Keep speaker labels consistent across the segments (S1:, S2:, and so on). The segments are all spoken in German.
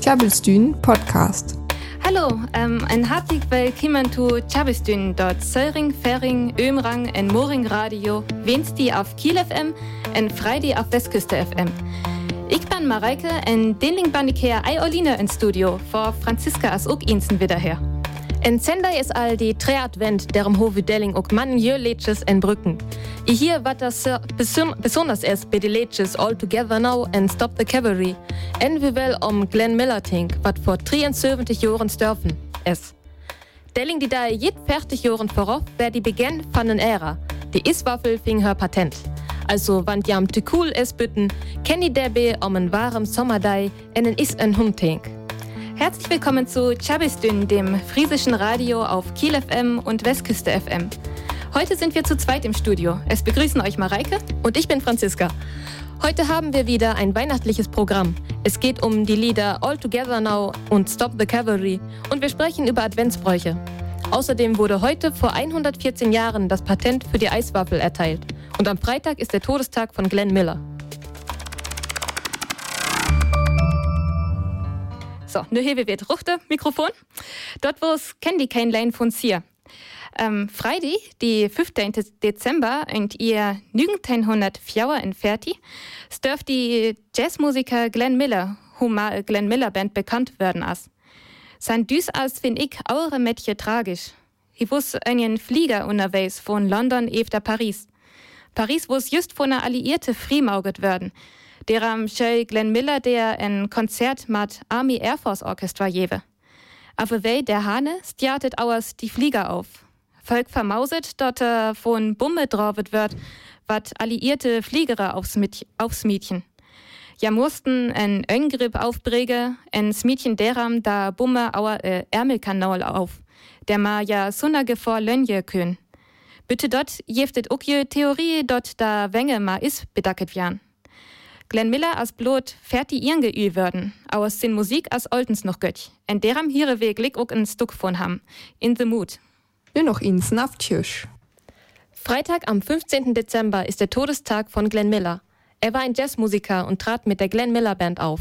S1: Tjabelstün Podcast.
S2: Hallo, ähm, ein herzlich willkommen zu Tjabelstün, dort Söring, Fering, Ömrang und Moring Radio, Wednesday auf Kiel FM und Friday auf Westküste FM. Ich bin Mareike und denling bin ich hier Oline ins Studio, vor Franziska als auch Insen wieder her.
S3: En Sendai ist all die tre advent derom hoveddeling och man gör leches en brücken. I hier wat das besonders ist bei de leches All Together Now and Stop the Cavalry. En vi om Glenn Miller Tink, wat vor 73 Jahren störfen es. Delling die da jed fertig Jahren vorauf, wer die Beginn von den Ära. Die Iswaffel fing her Patent. Also wann jam te cool es bütten, kenni der be om en warem Sommerdei en en is en Hundtink.
S2: Herzlich willkommen zu Chabistün, dem friesischen Radio auf Kiel FM und Westküste FM. Heute sind wir zu zweit im Studio. Es begrüßen euch Mareike
S3: und ich bin Franziska. Heute haben wir wieder ein weihnachtliches Programm. Es geht um die Lieder All Together Now und Stop the Cavalry und wir sprechen über Adventsbräuche. Außerdem wurde heute vor 114 Jahren das Patent für die Eiswaffel erteilt. Und am Freitag ist der Todestag von Glenn Miller.
S2: So, nu we het ruchte Mikrofon. Dort was Candy kein Lane von Sier. Ähm, Freitag, die 15. Dezember, und ihr 1940 dürft die Jazzmusiker Glenn Miller, Huma Glenn Miller Band bekannt werden als. Sein Düs als find ich eure Mädchen tragisch. Ich wusste einen Flieger unterwegs von London efter Paris. Paris wus just von einer Alliierte friemauget werden der am Schei Glenn Miller der ein Konzert mit Army Air Force Orchestra jewe. Aber wei der Hane stjartet auers die Flieger auf. Volk vermauset, dort äh, von Bumme draufet wird, wat alliierte Fliegere aufs, aufs Mädchen. Ja mussten ein Öngrip aufbrege, ein Mädchen deram da Bumme auer äh, Ärmelkanal auf, der ma ja sunnage vor Lönje kön. Bitte dort jeftet ukje Theorie dort da Wenge ma is bedacket jan. Glenn Miller als Blut fertig ihren geüht werden, aus sin Musik als Oltens noch götch. En deram hire Weg lik ook ein Stück von ham. In the Mood.
S1: Nur noch ins Naftjösch.
S3: Freitag am 15. Dezember ist der Todestag von Glenn Miller. Er war ein Jazzmusiker und trat mit der Glenn Miller Band auf.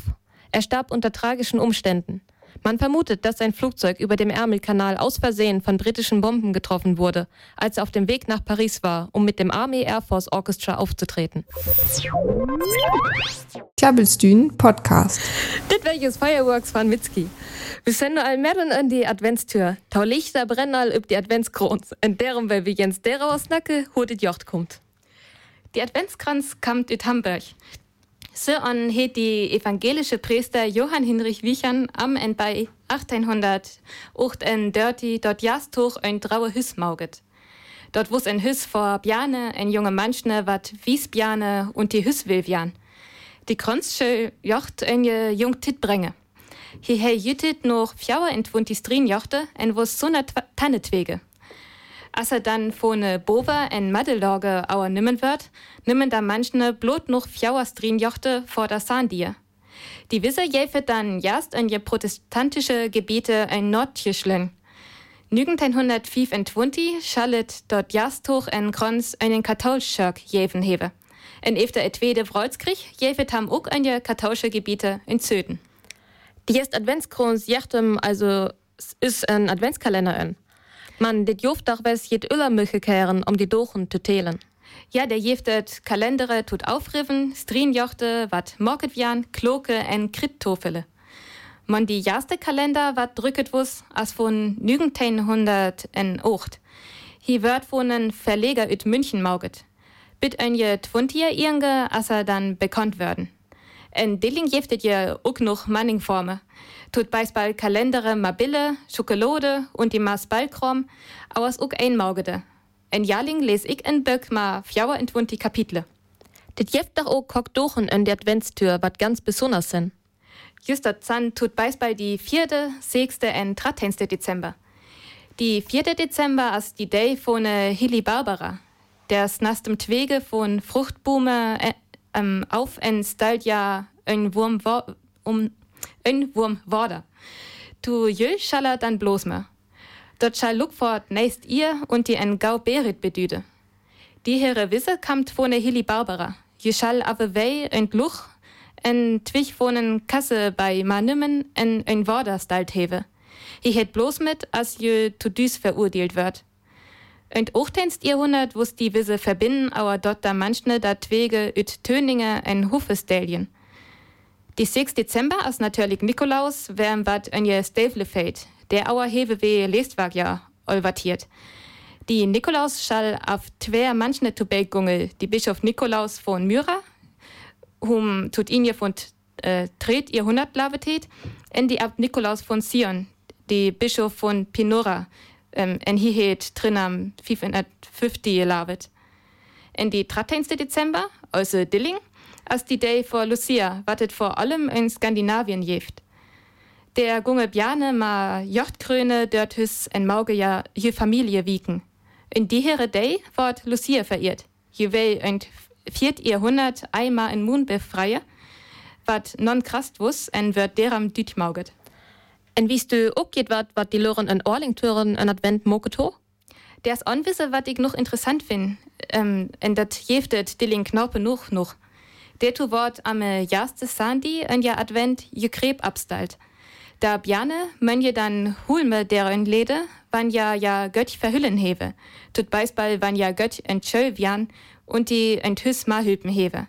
S3: Er starb unter tragischen Umständen. Man vermutet, dass sein Flugzeug über dem Ärmelkanal aus Versehen von britischen Bomben getroffen wurde, als er auf dem Weg nach Paris war, um mit dem Army Air Force Orchestra aufzutreten.
S1: Klabbelstühn Podcast.
S3: Dit welches Fireworks von Witzki. Wir senden all Merren an die Adventstür. Tau Lichter brennen all üb die Adventskrons. Und deren, weil wir Jens derer aus Nacke, hodet Jocht kommt.
S2: Die Adventskranz kommt ut Hamburg. So an het die evangelische Priester Johann Hinrich Wichern am en bei 1808 en dirty dort jastoch ein draue Hüs mauget. Dort wus ein Hüs vor Bjane, ein junge Manschne wat wies Bjane und die Hüs will Jan. Die Kronzsche jocht ein jung Tit brenge. Hierher jütet noch fjauer entwunt die Strin jochte en wus so ne Tannetwege. Als er dann vorne Bova en Maddelorge auer nimmen wird, nimmen da manchne blot noch fjauerstrin jochte vor der Sandier. Die Wisse jäfet dann erst in je protestantische Gebiete ein Nordtischlen. 1925 schallet dort erst hoch en Kronz einen Katholschirk jäven hebe. En efter etwede Vreutskrieg jäfet ham ook ein je katholische Gebiete in Söden.
S3: Die erst Adventskrons jachtem also ist ein Adventskalender in. Man dit joft doch wes jet Öllermüche kehren, um die Dochen zu telen.
S2: Ja, der jeftet Kalendere tut aufriven, Strinjochte, wat Morketwian, Kloke en Krittofele. Man die erste Kalender wat drücket wus, as von 1908. Hier wird von en Verleger üt München mauget. Bit ein je twuntier irnge, as er dann bekannt werden. En Dilling jeftet je ook noch Manningforme tut beispiel Kalendere Mabille, Schokolade und die Maß Balkrom, aus ook einmaugede. En Jahrling les ich in Böck ma fjauer entwunt die Kapitle.
S3: Dit jeft doch auch kock dochen in der Adventstür, wat ganz besonders sind.
S2: Just dat Zahn tut beispiel die vierte, sechste und dreizehnte Dezember. Die vierte Dezember ist die Day von äh, Hilly Barbara. Der ist nach dem Twege von Fruchtbume ähm, auf en stalt ja ein Wurm um ein Wurm Worder. Tu jö schaller dann bloß mehr. Dort schall Lukfort nächst ihr und die en Gau Berit bedüde. Die Herre Wisse kamt von der Hilly Barbara. Je schall aber wei und Luch en twich wonen Kasse bei Manümmen en ein Worder stalt hewe. Hi het bloß mit, as je zu düs verurteilt wird. Und 18. Jahrhundert wus die Wisse verbinden, aber dort da manchne dat Wege üt Töninge en Hufestelien. Die 6. Dezember as natürlich Nikolaus, wärm wat en je Stavle fällt, der auer hewe we Lestwag ja olvatiert. Die Nikolaus schall auf twer manchne Tubelgungel, die Bischof Nikolaus von Myra, hum tut ihn von äh, Tret ihr Hundertlavetät, en die Abt Nikolaus von Sion, die Bischof von Pinora, ähm, en hi het trinam 550 lavet. En die 13. Dezember, also Dilling, als die Day vor Lucia, wartet vor allem in Skandinavien jeft. Der gunge Bjane ma Jochtkröne dort hüs en Mauge ja je Familie wieken. In die here Day ward Lucia verehrt. Je wei ein viert Jahrhundert einmal in Mund befreie, wat non krast wus en wird deram düt mauget.
S3: En wiest du ook geht wat, wat die Loren en Orlingtüren en Advent moketo?
S2: Ders onwisse, wat ich noch interessant find, ähm, en dat jeftet Dilling Knorpe noch noch. Der tu Wort am jaste Sandi en ja Advent je Kreb abstalt. Da Bjane mönje dann Hulme deren Lede, wann ja ja Götti verhüllen hewe. Tut Beisball wann ja Gött entschöll wian und die enthüs Mahülpen hewe.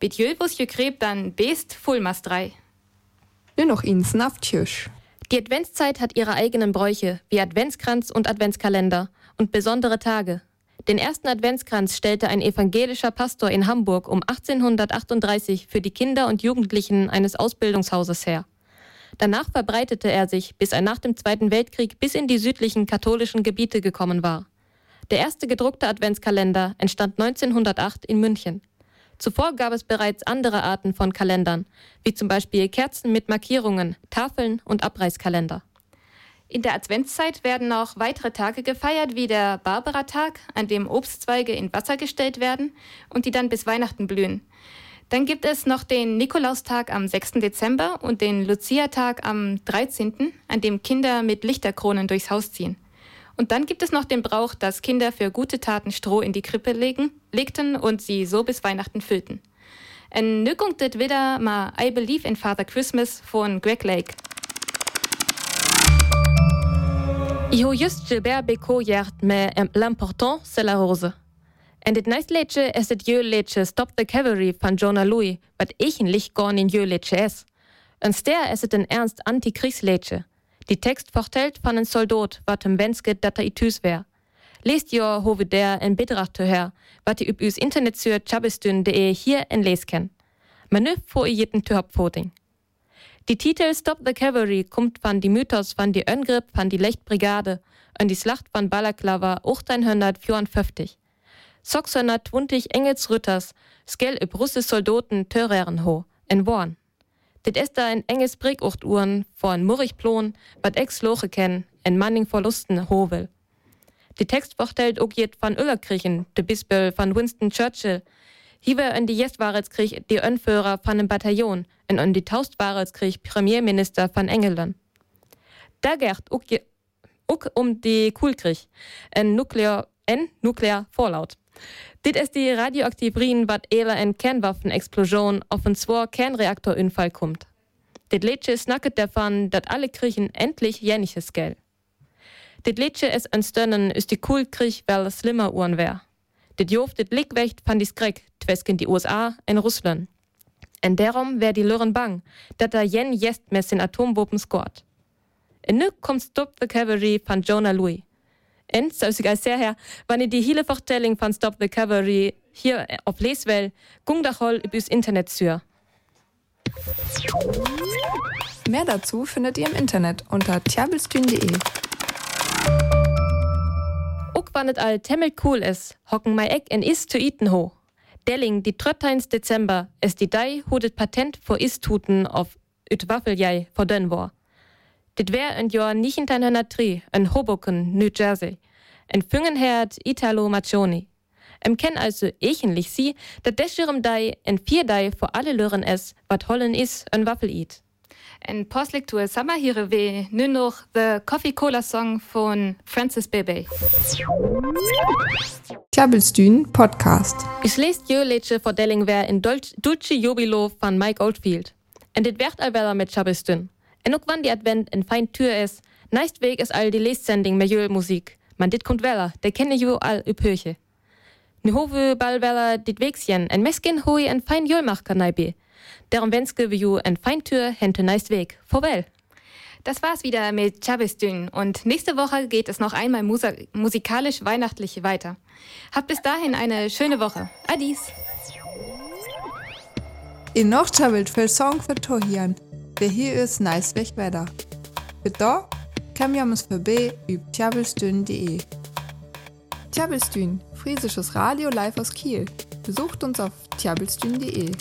S2: Bit Jölbus je Kreb dann best Fulmas drei.
S1: Nur noch ins Naftjösch.
S3: Die Adventszeit hat ihre eigenen Bräuche, wie Adventskranz und Adventskalender und besondere Tage. Den ersten Adventskranz stellte ein evangelischer Pastor in Hamburg um 1838 für die Kinder und Jugendlichen eines Ausbildungshauses her. Danach verbreitete er sich, bis er nach dem Zweiten Weltkrieg bis in die südlichen katholischen Gebiete gekommen war. Der erste gedruckte Adventskalender entstand 1908 in München. Zuvor gab es bereits andere Arten von Kalendern, wie zum Beispiel Kerzen mit Markierungen, Tafeln und Abreißkalender.
S2: In der Adventszeit werden noch weitere Tage gefeiert, wie der Barbara-Tag, an dem Obstzweige in Wasser gestellt werden und die dann bis Weihnachten blühen. Dann gibt es noch den Nikolaustag am 6. Dezember und den Lucia-Tag am 13., an dem Kinder mit Lichterkronen durchs Haus ziehen. Und dann gibt es noch den Brauch, dass Kinder für gute Taten Stroh in die Krippe legen, legten und sie so bis Weihnachten füllten. En komt dit wieder mal I Believe in Father Christmas von Greg Lake.
S3: Ich habe just Gilbert Bécaud gehört mit L'important c'est la rose. En dit nächste Liedje ist das Jö-Liedje Stop the Cavalry von Jonah Louis, was eigentlich gar nicht Jö-Liedje ist. Und der ist ein ernst Antikriegsliedje. Die Text vertellt von einem Soldat, wat hem wenske dat er itüs wär. Lest jo hove der en Betracht her, wat ihr üb üs Internet sur chabistün.de hier en les ken. Menü vor ihr jeden Türhopfoting. Die Titel Stop the Cavalry kommt von die Mythos von die Öngrip von die Lechtbrigade und die Schlacht von Balaklava 1854. 620 Engelsrütters, skell üb russische Soldaten töreren ho, en Worn. Dit ist ein enges Brickuchtuhren von Murrichplon, wat ex Loche kennen, en Manning Verlusten Hovel. Die Text vorstellt auch jet van Öllerkrichen, de Bispel von Winston Churchill. Hier in die Jestwahrheitskrieg die Önführer von dem Bataillon und in die Taustwahrheitskrieg Premierminister von England. Da geht auch, um die Kulkrieg, en Nuklear, en Nuklear Fallout. Dit ist die radioaktiv wat eler en Kernwaffenexplosion auf en zwar Kernreaktorunfall kommt. Dit Liedje snacket davon, dat alle Kriechen endlich jäniges gell. Dit Liedje ist ein Stönnen ist die Kulkrieg, weil es schlimmer uhren wär. Dit joft dit Lickwächt van die Skreck, twesken die USA en Russland. En darum wär die Lürren bang, dat da jen jest mes den Atomwaffen skort. En nu kommt Stop the Cavalry von Jonah Louis. En, zoals ik al zei, her, wanneer die hele vertelling van Stop the Cavalry hier op leeswel, gung da hol uw Internet sur.
S1: Mehr dazu findet ihr im Internet unter tjabelstün.de.
S3: Ook wann het all temmel cool is, hocken mei Eck en is zu iten ho. Delling, die 13. Dezember, ist die Dei hodet Patent vor Istuten auf üt Waffeljei vor den Dit wär ein Jahr 1903 in Hoboken, New Jersey. En Füngenherd Italo Maccioni. Em ken also echenlich sie, dat deschirem Dei en vier Dei vor alle Lören es, wat hollen is en Waffel eat.
S2: En postlik to Sommer hier we nu noch the Coffee Cola Song von Francis Bebe.
S1: Klabbelstühn Podcast.
S3: Ich lese jöleche Verdelling wer in Dulce Jubilo von Mike Oldfield. En dit werd alweer met Klabbelstühn. En ook wann die Advent en fein Tür is, neist weg is all die Lesending med Jölmusik. Man dit kommt weller, der kenne jo all üb Höche. Nu hove ball weller dit Wegsjen, en meskin hoi en fein Jölmachker neibe. Darum wenske wie ju en fein Tür hente neist Weg. Vorwell.
S2: Das war's wieder mit Chavistün und nächste Woche geht es noch einmal musa musikalisch weihnachtlich weiter. Habt bis dahin eine schöne Woche. Adis.
S1: In noch chabelt viel Song für Tohian. Hier ist, nice weg weiter. Für da kann wir uns vorbei über tjabelstün.de. Tjabelstün, friesisches Radio live aus Kiel. Besucht uns auf tjabelstün.de.